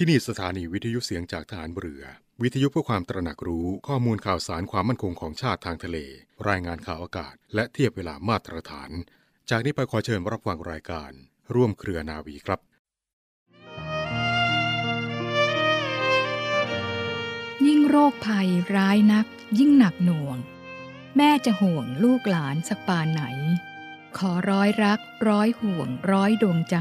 ที่นี่สถานีวิทยุเสียงจากฐานเรือ วิทยุเพื่อความตระหนักรู้ข้อมูลข่าวสารความมั่นคงของชาติทางทะเล รายงานข่าวอากาศ และเทียบเวลามาตรฐาน จากนี้ไปขอเชิญรับฟังรายการ ร่วมเครือนาวีครับ ยิ่งโรคภัยร้ายนัก ยิ่งหนักหน่วง แม่จะห่วงลูกหลานสักปานไหน ขอร้อยรัก ร้อยห่วง ร้อยดวงใจ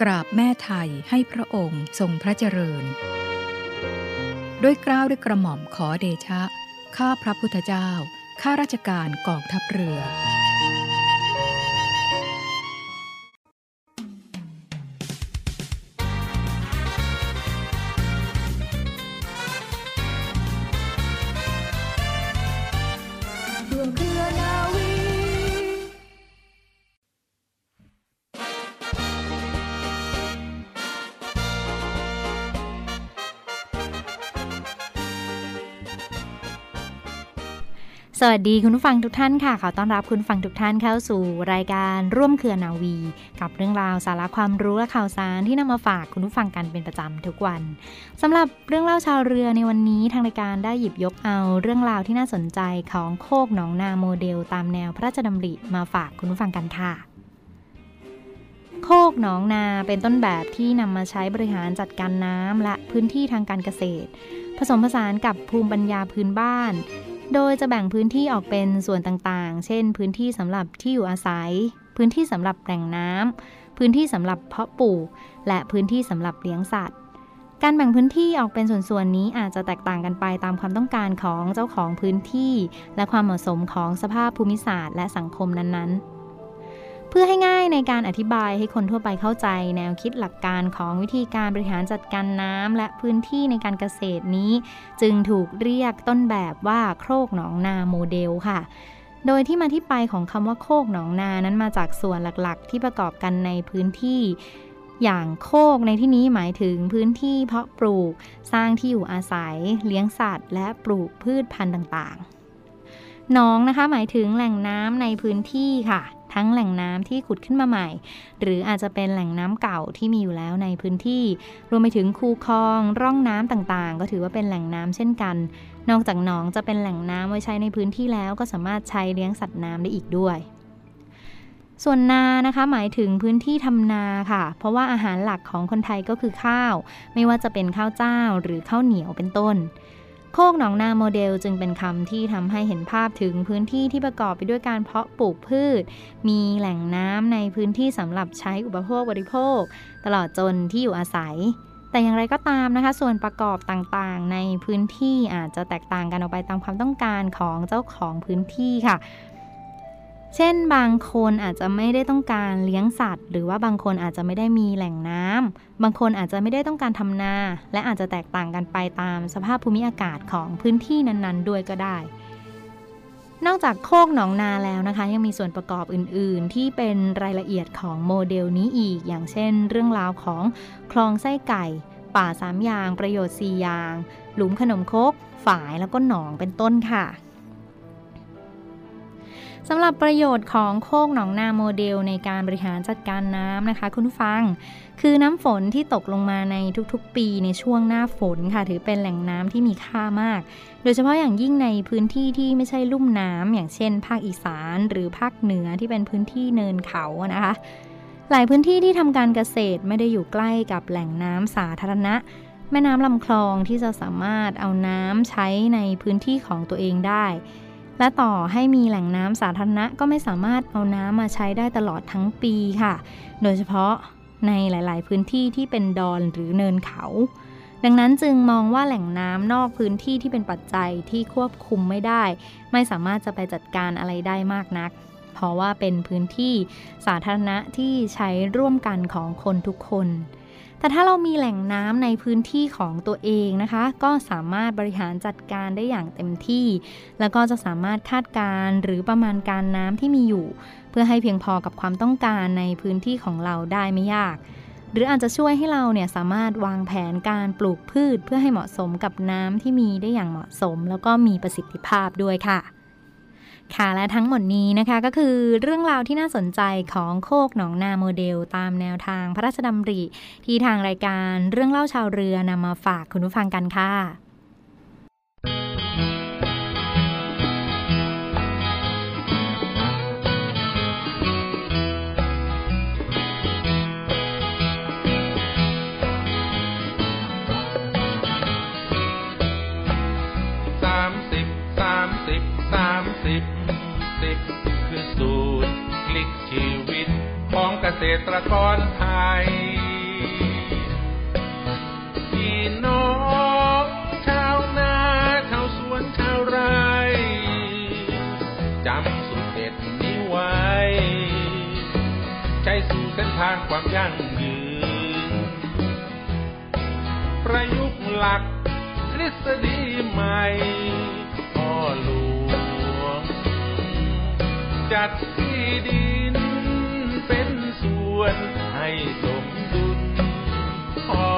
กราบแม่ไทยให้พระองค์ทรงพระเจริญ ด้วยกล้าวด้วยกระหม่อมขอเดชะ ข้าพระพุทธเจ้า ข้าราชการกองทัพเรือ สวัสดีคุณผู้ฟังทุกท่านค่ะขอต้อนรับคุณฟังทุกท่านเข้าสู่รายการร่วมเครือนาวี กับเรื่องราวสาระความรู้และข่าวสารที่นำมาฝากคุณผู้ฟังกันเป็นประจำทุกวันสำหรับเรื่องเล่าชาวเรือในวันนี้ทางรายการได้หยิบยกเอาเรื่องราวที่น่าสนใจของโคกหนองนาโมเดล ตามแนวพระราชดำริมาฝากคุณผู้ฟังกันค่ะโคกหนองนาเป็นต้นแบบที่นำมาใช้บริหารจัดการน้ำและพื้นที่ทางการเกษตร ผสมผสานกับภูมิปัญญาพื้นบ้าน โดยจะแบ่งพื้นที่ออกเป็นส่วนต่างๆ เช่น พื้นที่สำหรับที่อยู่อาศัย พื้นที่สำหรับแหล่งน้ำ พื้นที่สำหรับเพาะปลูก และพื้นที่สำหรับเลี้ยงสัตว์ การแบ่งพื้นที่ออกเป็นส่วนๆนี้อาจจะแตกต่างกันไปตามความต้องการของเจ้าของพื้นที่ และความเหมาะสมของสภาพภูมิศาสตร์ และสังคมนั้นๆ เพื่อให้ง่ายในการอธิบายให้คนทั่วไปเข้าใจ แนวคิดหลักการของวิธีการบริหารจัดการน้ำและพื้นที่ในการเกษตรนี้ จึงถูกเรียกต้นแบบว่าโครกหนองนาโมเดลค่ะโดยที่มาที่ไปของคำว่าโคกหนองนานั้นมาจากส่วนหลักๆ ที่ประกอบกันในพื้นที่ อย่างโคกในที่นี้หมายถึงพื้นที่เพาะปลูก สร้างที่อยู่อาศัย เลี้ยงสัตว์ และปลูกพืชพันธุ์ต่างๆหนองนะคะหมายถึงแหล่งน้ำในพื้นที่ค่ะ ทั้งแหล่งน้ำที่ขุดขึ้นมาใหม่ หรืออาจจะเป็นแหล่งน้ำเก่าที่มีอยู่แล้วในพื้นที่ รวมไปถึงคูคลอง ร่องน้ำต่างๆ ก็ถือว่าเป็นแหล่งน้ำเช่นกัน นอกจากหนองจะเป็นแหล่งน้ำไว้ใช้ในพื้นที่แล้วก็สามารถใช้เลี้ยงสัตว์น้ำได้อีกด้วยส่วนนานะคะหมายถึงพื้นที่ทำนาค่ะ เพราะว่าอาหารหลักของคนไทยก็คือข้าว ไม่ว่าจะเป็นข้าวเจ้าหรือข้าวเหนียวเป็นต้น โคกหนองนาโมเดลจึงเป็นคำที่ทำให้เห็นภาพถึงพื้นที่ที่ประกอบไปด้วยการเพาะปลูกพืช มีแหล่งน้ำในพื้นที่สำหรับใช้อุปโภคบริโภค ตลอดจนที่อยู่อาศัย แต่อย่างไรก็ตามนะคะ ส่วนประกอบต่างๆ ในพื้นที่อาจจะแตกต่างกันออกไปตามความต้องการของเจ้าของพื้นที่ค่ะ เช่นบางคนอาจจะไม่ได้ต้องการเลี้ยงสัตว์ หรือว่าบางคนอาจจะไม่ได้มีแหล่งน้ำบางคนอาจจะไม่ได้ต้องการทำนา และอาจจะแตกต่างกันไปตามสภาพภูมิอากาศของพื้นที่นั้นๆ ด้วยก็ได้ นอกจากโคกหนองนาแล้วนะคะ ยังมีส่วนประกอบอื่น ๆ ที่เป็นรายละเอียดของโมเดลนี้อีก อย่างเช่น เรื่องราวของคลองไส้ไก่ ป่าสามอย่าง ประโยชน์สี่อย่าง หลุมขนมคก ฝายแล้วก็หนองเป็นต้นค่ะ สำหรับประโยชน์ของโคกหนองนาโมเดลในการบริหารจัดการน้ำนะคะ คุณฟัง คือน้ำฝนที่ตกลงมาในทุกๆ ปีในช่วงหน้าฝนค่ะ ถือเป็นแหล่งน้ำที่มีค่ามาก โดยเฉพาะอย่างยิ่งในพื้นที่ที่ไม่ใช่ลุ่มน้ำอย่างเช่น ภาคอีสาน หรือภาคเหนือที่เป็นพื้นที่เนินเขานะคะ หลายพื้นที่ที่ทำการเกษตรไม่ได้อยู่ใกล้กับแหล่งน้ำสาธารณะแม่น้ำลำคลองที่จะสามารถเอาน้ำใช้ในพื้นที่ของตัวเองได้ และต่อให้มีแหล่งน้ำสาธารณะก็ไม่สามารถเอาน้ำมาใช้ได้ตลอดทั้งปีค่ะ โดยเฉพาะในหลาย ๆ พื้นที่ที่เป็นดอนหรือเนินเขา ดังนั้นจึงมองว่าแหล่งน้ำนอกพื้นที่ที่เป็นปัจจัยที่ควบคุมไม่ได้ ไม่สามารถจะไปจัดการอะไรได้มากนัก เพราะว่าเป็นพื้นที่สาธารณะที่ใช้ร่วมกันของคนทุกคน แต่ถ้าเรามีแหล่งน้ำในพื้นที่ของตัวเองนะคะ ก็สามารถบริหารจัดการได้อย่างเต็มที่ แล้วก็จะสามารถคาดการ์หรือประมาณการน้ำที่มีอยู่ เพื่อให้เพียงพอกับความต้องการในพื้นที่ของเราได้ไม่ยาก หรืออาจจะช่วยให้เราเนี่ยสามารถวางแผนการปลูกพืช เพื่อให้เหมาะสมกับน้ำที่มีได้อย่างเหมาะสม แล้วก็มีประสิทธิภาพด้วยค่ะ ค่ะและทั้งหมดนี้นะคะก็คือเรื่องราวที่น่าสนใจของโคกหนองนาโมเดล ตามแนวทางพระราชดำริ ที่ทางรายการเรื่องเล่าชาวเรือนำมาฝากคุณผู้ฟังกันค่ะสามสิบสามสิบสามสิบ ษตรกรไทยพี่น้องชาวนาชาวสวนชาวไร่จำสุดเด็ดนี้ไว้ ใช้สู่เส้นทางความยั่งยืน ประยุกต์หลักทฤษฎีใหม่พ่อหลวง จัดที่ดินเป็น วนให้สมดุลขอ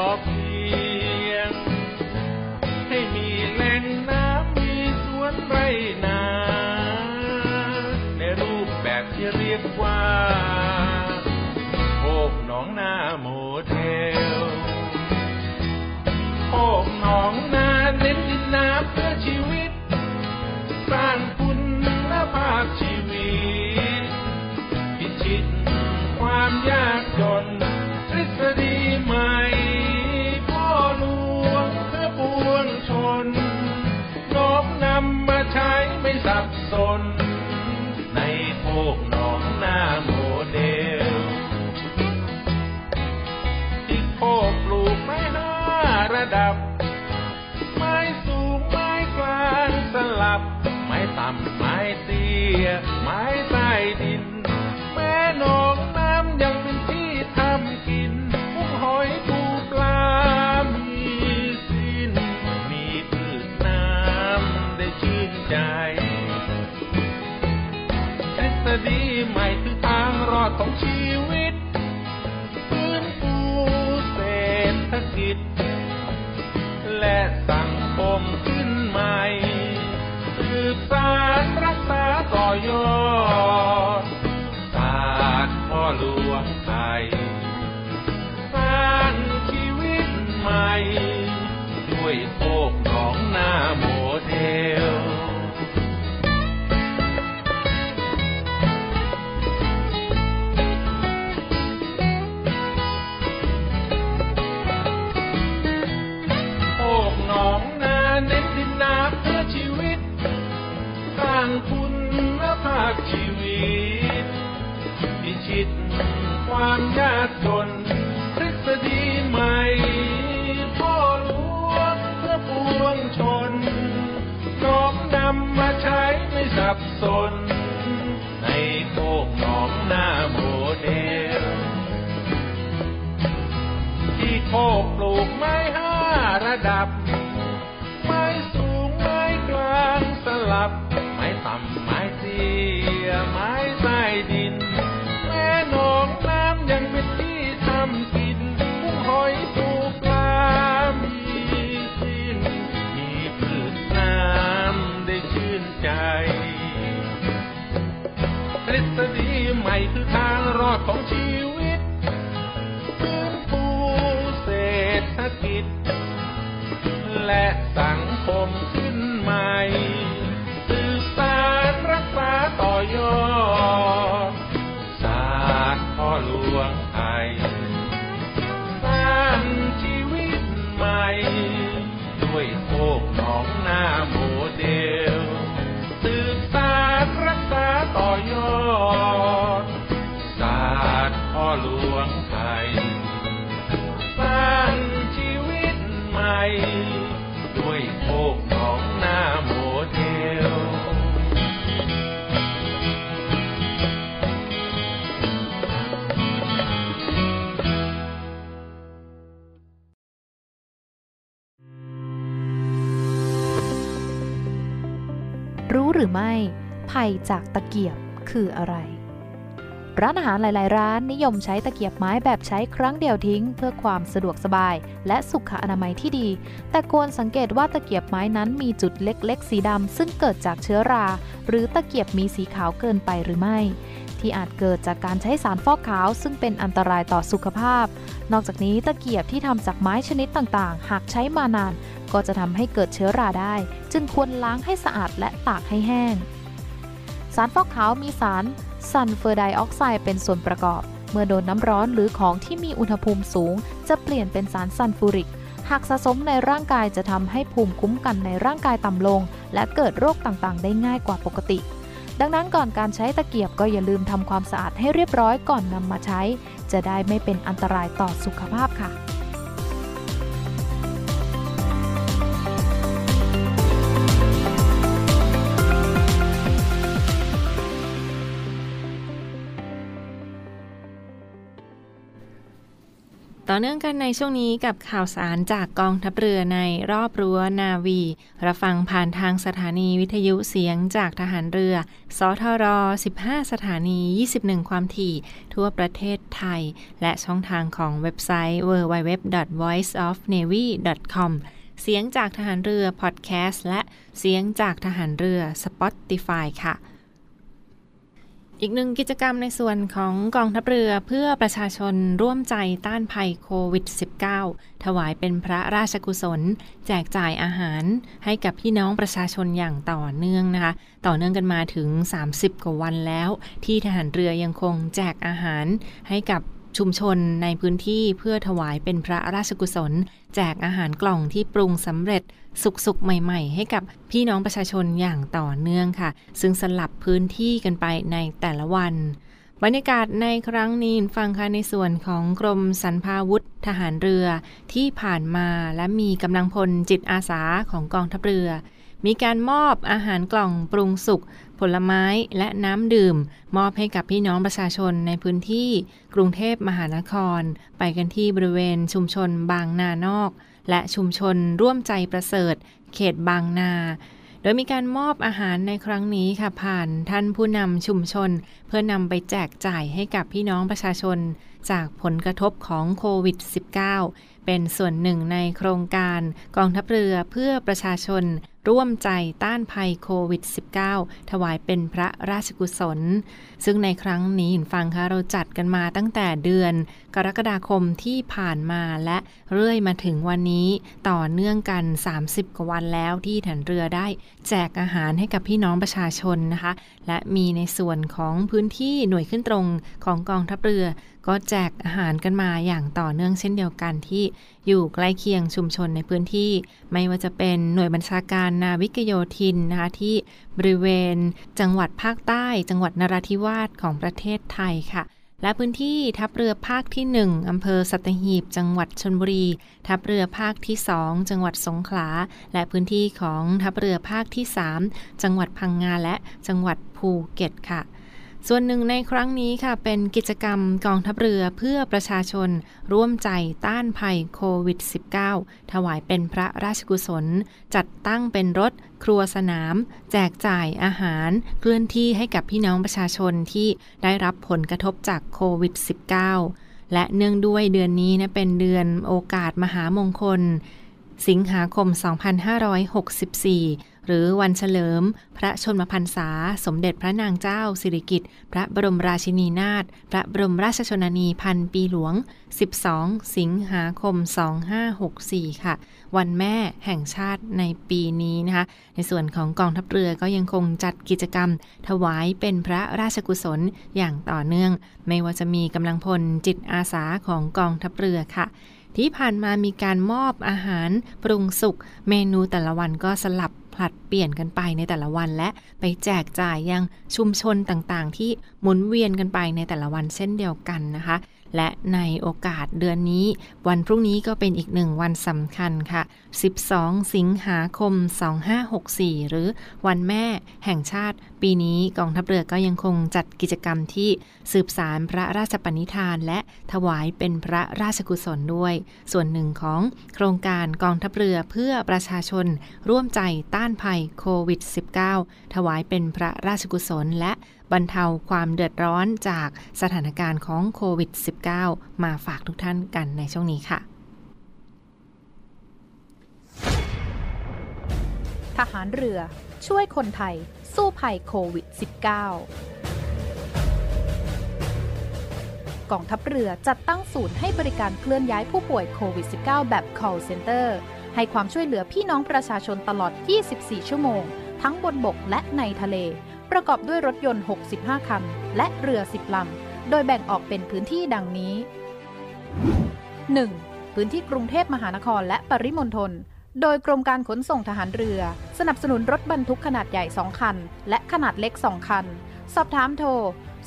หลวงไทยสร้างชีวิตใหม่ ด้วยโคกของหน้าโมเดลรู้หรือไม่ภัยจากตะเกียบคืออะไร ร้านอาหารหลาย ๆ ร้านนิยมใช้ตะเกียบไม้แบบใช้ครั้งเดียวทิ้ง เพื่อความสะดวกสบาย และสุขอนามัยที่ดี แต่ควรสังเกตว่าตะเกียบไม้นั้นมีจุดเล็ก ๆ สีดำซึ่งเกิดจากเชื้อรา หรือตะเกียบมีสีขาวเกินไปหรือไม่ ที่อาจเกิดจากการใช้สารฟอกขาว ซึ่งเป็นอันตรายต่อสุขภาพ นอกจากนี้ตะเกียบที่ทำจากไม้ชนิดต่าง ๆ หากใช้มานาน ก็จะทำให้เกิดเชื้อราได้ จึงควรล้างให้สะอาดและตากให้แห้ง สารฟอกขาวมีสาร ซัลเฟอร์ไดออกไซด์เป็นส่วนประกอบ เมื่อโดนน้ำร้อนหรือของที่มีอุณหภูมิสูง จะเปลี่ยนเป็นสารซัลฟูริก หากสะสมในร่างกายจะทำให้ภูมิคุ้มกันในร่างกายต่ำลง และเกิดโรคต่างๆ ได้ง่ายกว่าปกติ ดังนั้นก่อนการใช้ตะเกียบก็อย่าลืมทำความสะอาดให้เรียบร้อยก่อนนำมาใช้ จะได้ไม่เป็นอันตรายต่อสุขภาพค่ะ ต่อเนื่องกันในช่วงนี้กับข่าวสารจากกองทัพเรือในรอบรั้วนาวี รับฟังผ่านทางสถานีวิทยุเสียงจากทหารเรือ สทร 15 สถานี 21 ความถี่ ทั่วประเทศไทย และช่องทางของเว็บไซต์ www.voiceofnavy.com เสียงจากทหารเรือพอดแคสต์และเสียงจากทหารเรือ Spotify ค่ะ อีกหนึ่งกิจกรรมในส่วนของกองทัพเรือเพื่อประชาชนร่วมใจต้านภัยโควิด -19 ถวายเป็นพระราชกุศล แจกจ่ายอาหารให้กับพี่น้องประชาชนอย่างต่อเนื่องนะคะ ต่อเนื่องกันมาถึง 30 กว่าวันแล้ว ที่ทหารเรือยังคงแจกอาหารให้กับ ชุมชนในพื้นที่เพื่อถวายเป็นพระราชกุศล แจกอาหารกล่องที่ปรุงสำเร็จสุกๆ ใหม่ๆ ให้กับพี่น้องประชาชนอย่างต่อเนื่องค่ะ ซึ่งสลับพื้นที่กันไปในแต่ละวัน บรรยากาศในครั้งนี้ฟังค่ะในส่วนของกรมสรรพาวุธทหารเรือที่ผ่านมาและมีกำลังพลจิตอาสาของกองทัพเรือมีการมอบอาหารกล่องปรุงสุก ผลไม้และน้ำดื่ม มอบให้กับพี่น้องประชาชนในพื้นที่กรุงเทพมหานคร ไปกันที่บริเวณชุมชนบางนานอก และชุมชนร่วมใจประเสริฐ เขตบางนาโดยมีการมอบอาหารในครั้งนี้ค่ะผ่านท่านผู้นำชุมชน เพื่อนำไปแจกจ่ายให้กับพี่น้องประชาชน จากผลกระทบของโควิด -19 เป็นส่วนหนึ่งในโครงการกองทัพเรือเพื่อประชาชน ร่วมใจต้านภัยโควิด -19 ถวายเป็นพระราชกุศล ซึ่งในครั้งนี้ฟังคะเราจัดกันมาตั้งแต่เดือน กรกฎาคมที่ผ่านมาและเรื่อยมาถึงวันนี้ต่อเนื่องกัน 30 กว่าวันแล้วที่ฐานเรือได้แจกอาหารให้กับพี่น้องประชาชนนะคะ และมีในส่วนของพื้นที่หน่วยขึ้นตรงของกองทัพเรือก็แจกอาหารกันมาอย่างต่อเนื่องเช่นเดียวกันที่อยู่ใกล้เคียงชุมชนในพื้นที่ ไม่ว่าจะเป็นหน่วยบัญชาการนาวิกโยธินนะคะที่บริเวณจังหวัดภาคใต้ จังหวัดนราธิวาสของประเทศไทยค่ะและพื้นที่ทัพเรือภาคที่ 1 อำเภอสัตหีบ จังหวัดชนบุรี ทัพเรือภาคที่ 2 จังหวัดสงขลา และพื้นที่ของทัพเรือภาคที่ 3 จังหวัดพังงาและจังหวัดภูเก็ตค่ะ ส่วนหนึ่งในครั้งนี้ค่ะ เป็นกิจกรรมกองทัพเรือเพื่อประชาชน ร่วมใจต้านภัยโควิด -19 ถวายเป็นพระราชกุศล จัดตั้งเป็นรถครัวสนาม แจกจ่ายอาหาร เคลื่อนที่ให้กับพี่น้องประชาชนที่ได้รับผลกระทบจากโควิด -19 และเนื่องด้วยเดือนนี้นะเป็นเดือนโอกาสมหามงคล สิงหาคม 2564 หรือวันเฉลิม พระชนมพรรษา สมเด็จพระนางเจ้า สิริกิติ์พระบรมราชินีนาถพระบรมราชชนนีพันปีหลวง 12 สิงหาคม 2564 ค่ะ วันแม่แห่งชาติในปีนี้นะคะ ในส่วนของกองทัพเรือก็ยังคงจัดกิจกรรม ถวายเป็นพระราชกุศลอย่างต่อเนื่อง ไม่ว่าจะมีกำลังพลจิตอาสาของกองทัพเรือค่ะที่ผ่านมามีการมอบอาหารปรุงสุกเมนูแต่ละวันก็สลับ ผลัดเปลี่ยนกันไปในแต่ละวันและไปแจกจ่ายยังชุมชนต่างๆ ที่หมุนเวียนกันไปในแต่ละวันเช่นเดียวกันนะคะ และในโอกาสเดือนนี้ วันพรุ่งนี้ก็เป็นอีกหนึ่งวันสำคัญค่ะ 12 สิงหาคม 2564 หรือวันแม่แห่งชาติ ปีนี้กองทัพเรือก็ยังคงจัดกิจกรรมที่สืบสารพระราชปณิธาน และถวายเป็นพระราชกุศลด้วย ส่วนหนึ่งของโครงการกองทัพเรือเพื่อประชาชนร่วมใจต้านภัยโควิด -19 ถวายเป็นพระราชกุศลและ บรรเทาความเดือดร้อนจากสถานการณ์ของโควิด -19 มาฝากทุกท่านกันในช่วงนี้ค่ะทหารเรือช่วยคนไทย สู้ภัยโควิด -19 กองทัพเรือจัดตั้งศูนย์ให้บริการเคลื่อนย้ายผู้ป่วยโควิด -19 แบบ call center ให้ความช่วยเหลือพี่น้องประชาชนตลอด 24 ชั่วโมง ทั้งบนบกและในทะเล ประกอบด้วยรถยนต์ 65 คัน และเรือ 10 ลำ โดยแบ่งออกเป็นพื้นที่ดังนี้ 1. พื้นที่กรุงเทพมหานครและปริมณฑล โดยกรมการขนส่งทหารเรือ สนับสนุนรถบรรทุกขนาดใหญ่ 2 คัน และขนาดเล็ก 2 คัน สอบถามโทร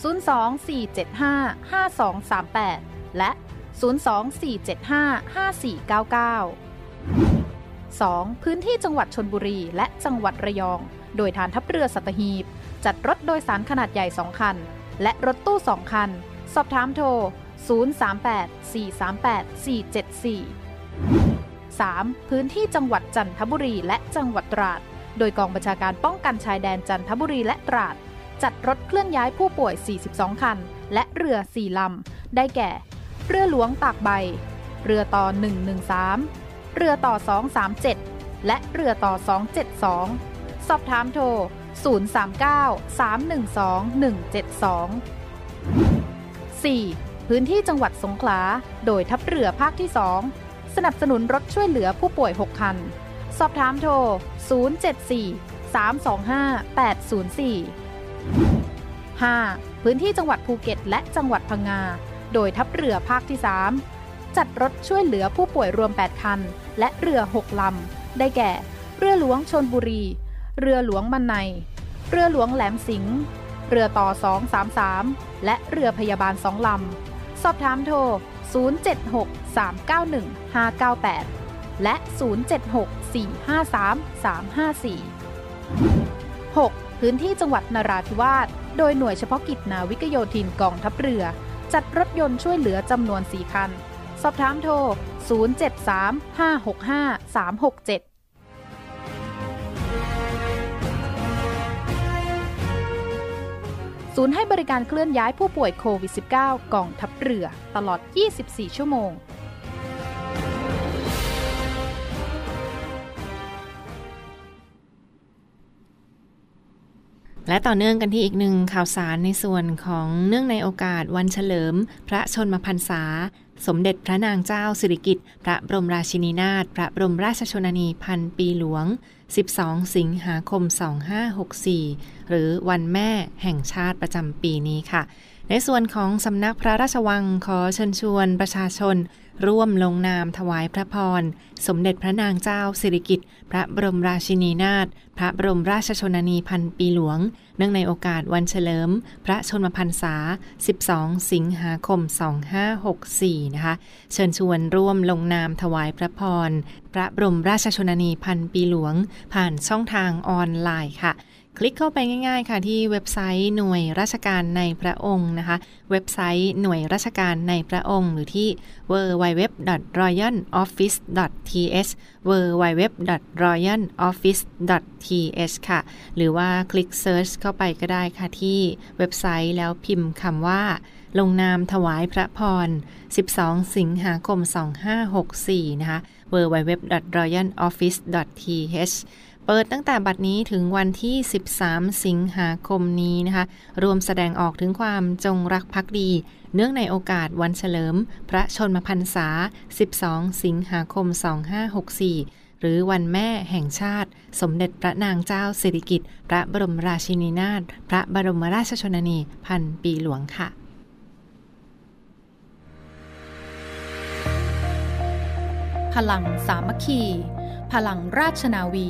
024755238 และ 024755499 2. พื้นที่จังหวัดชนบุรีและจังหวัดระยอง โดยฐานทัพเรือสัตหีบ จัดรถโดยสารขนาดใหญ่ 2 คัน และรถตู้ 2 คัน สอบถามโทร 038-438-474 3. พื้นที่จังหวัดจันทบุรีและจังหวัดตราด โดยกองบัญชาการป้องกันชายแดนจันทบุรีและตราด จัดรถเคลื่อนย้ายผู้ป่วย 42 คัน และเรือ 4 ลำ ได้แก่ เรือหลวงตากใบ เรือต่อ 113 เรือต่อ 237 และเรือต่อ 272 สอบถามโทร 039 312 172 4. พื้นที่จังหวัดสงขลา โดยทัพเรือภาคที่ 2 สนับสนุนรถช่วยเหลือผู้ป่วย 6 คัน สอบถามโทร 074 325 804 5. พื้นที่จังหวัดภูเก็ตและจังหวัดพังงา โดยทัพเรือภาคที่ 3 จัดรถช่วยเหลือผู้ป่วยรวม 8 คัน และเรือ 6 ลำ ได้แก่ เรือหลวงชนบุรี เรือหลวงมันใน เรือหลวงแหลมสิงห์เรือต่อ 233 และเรือพยาบาล2ลำ สอบถามโทร 076 391 598 และ 076 453 354 6. พื้นที่จังหวัดนราธิวาส โดยหน่วยเฉพาะกิจนาวิกโยธินกองทัพเรือ จัดรถยนต์ช่วยเหลือจำนวน 4 คัน สอบถามโทร 073 565 367 ศูนย์ให้บริการเคลื่อนย้ายผู้ป่วยโควิด -19 กองทัพเรือตลอด 24 ชั่วโมง และต่อเนื่องกันที่อีกหนึ่งข่าวสารในส่วนของเนื่องในโอกาสวันเฉลิม พระชนมพรรษา สมเด็จพระนางเจ้าสิริกิติ์พระบรมราชินีนาถพระบรมราชชนนีพันปีหลวง 12 สิงหาคม 2564 หรือวันแม่แห่งชาติประจำปีนี้ค่ะ ในส่วนของสำนักพระราชวังขอเชิญชวนประชาชน ร่วมลงนามถวายพระพร สมเด็จพระนางเจ้าสิริกิติ์พระบรมราชินีนาถพระบรมราชชนนีพันปีหลวง เนื่องในโอกาสวันเฉลิม พระชนมพรรษา 12 สิงหาคม 2564 นะคะ เชิญชวนร่วมลงนามถวายพระพร พระบรมราชชนนีพันปีหลวง ผ่านช่องทางออนไลน์ค่ะ คลิกเข้าไปง่าย ๆ ค่ะที่เว็บไซต์หน่วยราชการในพระองค์นะคะ เว็บไซต์หน่วยราชการในพระองค์ หรือที่ www.royaloffice.th www.royaloffice.th ค่ะ หรือว่าคลิก Search เข้าไปก็ได้ค่ะที่เว็บไซต์แล้วพิมพ์คำว่า ลงนามถวายพระพร 12 สิงหาคม 2564 นะคะ www.royaloffice.th เปิดตั้งแต่บัดนี้ถึงวันที่ 13 สิงหาคมนี้นะคะ รวมแสดงออกถึงความจงรักภักดี เนื่องในโอกาสวันเฉลิม พระชนมพรรษา 12 สิงหาคม 2564 หรือวันแม่แห่งชาติ สมเด็จพระนางเจ้าสิริกิติ์พระบรมราชินีนาถ พระบรมราชชนนีพันปีหลวงค่ะพลังสามัคคี พลังราชนาวี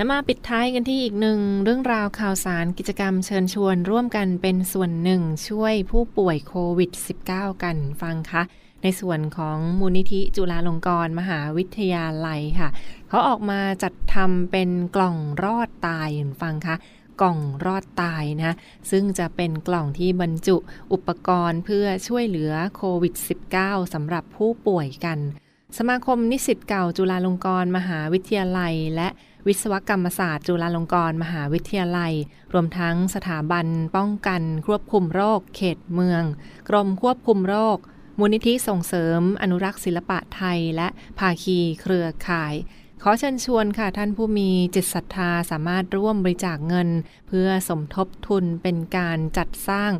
และมาปิดท้ายกันที่อีกหนึ่งเรื่องราวข่าวสารกิจกรรมเชิญชวนร่วมกันเป็นส่วนหนึ่งช่วยผู้ป่วยโควิด -19 กันฟังคะในส่วนของมูลนิธิจุฬาลงกรณ์มหาวิทยาลัยค่ะ เขาออกมาจัดทำเป็นกล่องรอดตายฟังคะกล่องรอดตายนะซึ่งจะเป็นกล่องที่บรรจุอุปกรณ์เพื่อช่วยเหลือโควิด -19 สำหรับผู้ป่วยกัน สมาคมนิสิตเก่าจุฬาลงกรณ์มหาวิทยาลัย และ วิศวกรรมศาสตร์ จุฬาลงกรณ์มหาวิทยาลัย รวมทั้งสถาบันป้องกันควบคุมโรค เขตเมือง กรมควบคุมโรค มูลนิธิส่งเสริม อนุรักษ์ศิลปะไทย และภาคีเครือข่าย ขอเชิญชวนค่ะท่านผู้มีจิตศรัทธาสามารถร่วมบริจาคเงิน เพื่อสมทบทุนเป็นการจัดสร้าง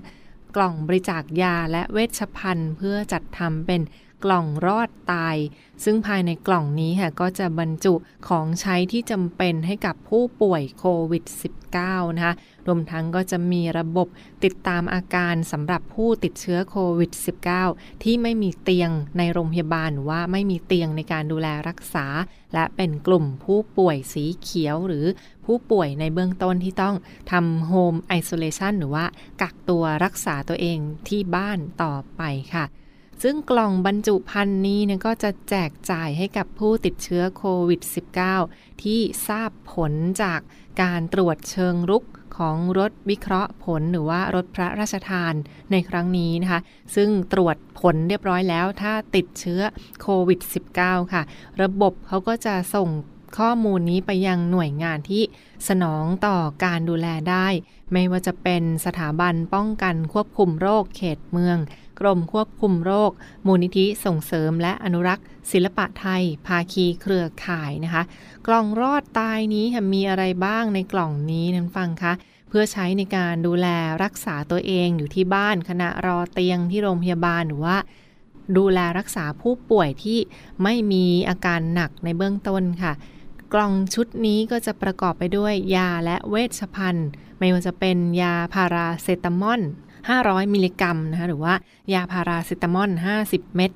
กล่องบริจาคยาและเวชภัณฑ์ เพื่อจัดทำเป็น กล่องรอดตาย ซึ่งภายในกล่องนี้ค่ะก็จะบรรจุของใช้ที่จำเป็นให้กับผู้ป่วยโควิด -19 นะคะ รวมทั้งก็จะมีระบบติดตามอาการสำหรับผู้ติดเชื้อโควิด -19 ที่ไม่มีเตียงในโรงพยาบาลว่าไม่มีเตียงในการดูแลรักษา และเป็นกลุ่มผู้ป่วยสีเขียวหรือผู้ป่วยในเบื้องต้นที่ต้องทำโฮมไอโซเลชันหรือว่ากักตัวรักษาตัวเองที่บ้านต่อไปค่ะ ซึ่งกล่องบรรจุภัณฑ์นี้เนี่ยก็จะแจกจ่ายให้กับผู้ติดเชื้อโควิด -19 ที่ทราบผลจากการตรวจเชิงรุกของรถวิเคราะห์ผลหรือว่ารถพระราชทานในครั้งนี้นะคะ ซึ่งตรวจผลเรียบร้อยแล้ว ถ้าติดเชื้อโควิด -19 ค่ะ ระบบเขาก็จะส่งข้อมูลนี้ไปยังหน่วยงานที่สนองต่อการดูแลได้ ไม่ว่าจะเป็นสถาบันป้องกันควบคุมโรคเขตเมือง กรมควบคุมโรค มูลนิธิส่งเสริมและอนุรักษ์ ศิลปะไทย ภาคีเครือข่ายนะคะ กล่องรอดตายนี้มีอะไรบ้างในกล่องนี้นั้นฟังคะเพื่อใช้ในการดูแลรักษาตัวเองอยู่ที่บ้านขณะรอเตียงที่โรงพยาบาลหรือว่าดูแลรักษาผู้ป่วยที่ไม่มีอาการหนักในเบื้องต้นค่ะ กล่องชุดนี้ก็จะประกอบไปด้วยยาและเวชภัณฑ์ ไม่ว่าจะเป็นยาพาราเซตามอล 500 มิลลิกรัมนะคะหรือว่ายาพาราเซตามอล 50 เม็ด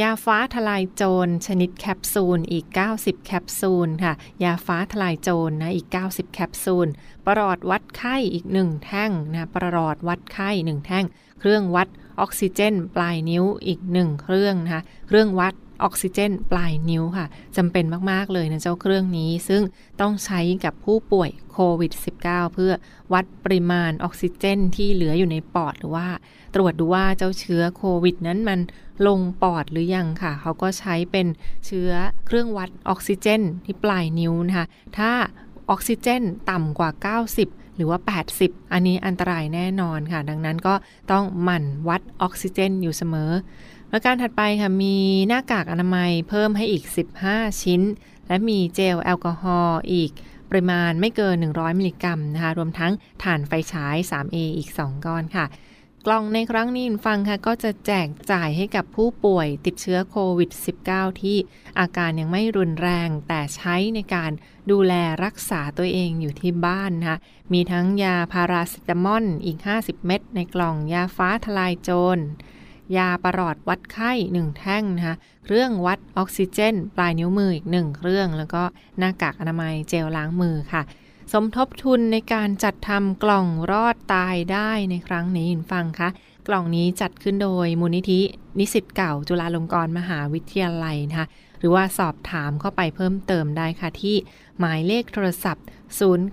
ยาฟ้าทลายโจร ชนิดแคปซูลอีก 90 แคปซูลค่ะ ยาฟ้าทลายโจรนะอีก 90 แคปซูลประหลอดวัดไข้อีก 1 แท่งนะประหลอดวัดไข้ 1 แท่ง เครื่องวัดออกซิเจน ปลายนิ้วอีก 1 เครื่องนะคะเครื่องวัด ออกซิเจน ปลายนิ้วค่ะจำเป็นมาก ๆ เลยนะเจ้าเครื่องนี้ ซึ่งต้องใช้กับผู้ป่วยโควิด -19 เพื่อวัดปริมาณออกซิเจนที่เหลืออยู่ในปอดหรือว่า ตรวจดูว่าเจ้าเชื้อโควิด นั้นมันลงปอดหรือยังค่ะ เขาก็ใช้เป็นเชื้อเครื่องวัดออกซิเจน ที่ปลายนิ้วนะคะ ถ้าออกซิเจนต่ำกว่า 90หรือว่า 80 อันนี้อันตรายแน่นอนค่ะ ดังนั้นก็ต้องหมั่นวัดออกซิเจนอยู่เสมอ ประการถัดไปค่ะมีหน้ากากอนามัยเพิ่มให้อีก 15 ชิ้น และมีเจลแอลกอฮอล์อีกปริมาณไม่เกิน 100 มิลลิกรัมนะคะรวมทั้งถ่านไฟฉาย 3A อีก 2 ก้อนค่ะ กล่องในครั้งนี้ฟังค่ะ ก็จะแจกจ่ายให้กับผู้ป่วยติดเชื้อโควิด -19 ที่อาการยังไม่รุนแรงแต่ใช้ในการดูแลรักษาตัวเองอยู่ที่บ้านนะคะมีทั้งยาพาราเซตามอลอีก 50 เม็ดในกล่องยาฟ้าทลายโจร ยาประหลอดวัดไข้ 1 แท่งนะคะ เครื่องวัดออกซิเจน ปลายนิ้วมืออีก 1 เครื่อง แล้วก็หน้ากากอนามัยเจลล้างมือค่ะ สมทบทุนในการจัดทำกล่องรอดตายได้ในครั้งนี้ฟังคะกล่องนี้จัดขึ้นโดยมูลนิธินิสิตเก่าจุฬาลงกรณ์มหาวิทยาลัยนะคะหรือว่าสอบถามเข้าไปเพิ่มเติมได้ค่ะที่หมายเลขโทรศัพท์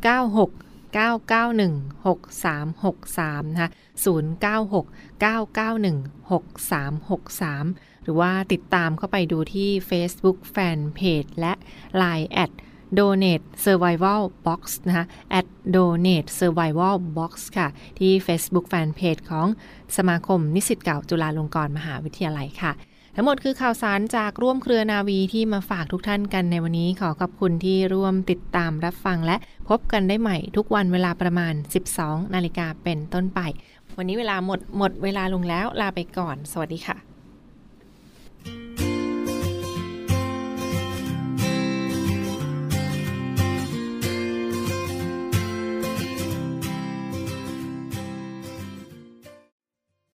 096 991 6363นะคะ096 991 6363 หรือว่าติดตามเข้าไปดูที่ Facebook Fanpage และ Line แอด donate survival box นะคะ at donate survival box ค่ะ ที่ Facebook Fanpage ของสมาคมนิสิตเก่าจุฬาลงกรณ์มหาวิทยาลัยค่ะ ทั้งหมดคือข่าวสารจากร่วมเครือนาวีที่มาฝากทุกท่านกันในวันนี้ขอขอบคุณที่ร่วมติดตามรับฟังและพบกันได้ใหม่ทุกวันเวลาประมาณ 12 นาฬิกาเป็นต้นไป วันนี้เวลาหมดหมดเวลาลงแล้วลาไปก่อน สวัสดีค่ะ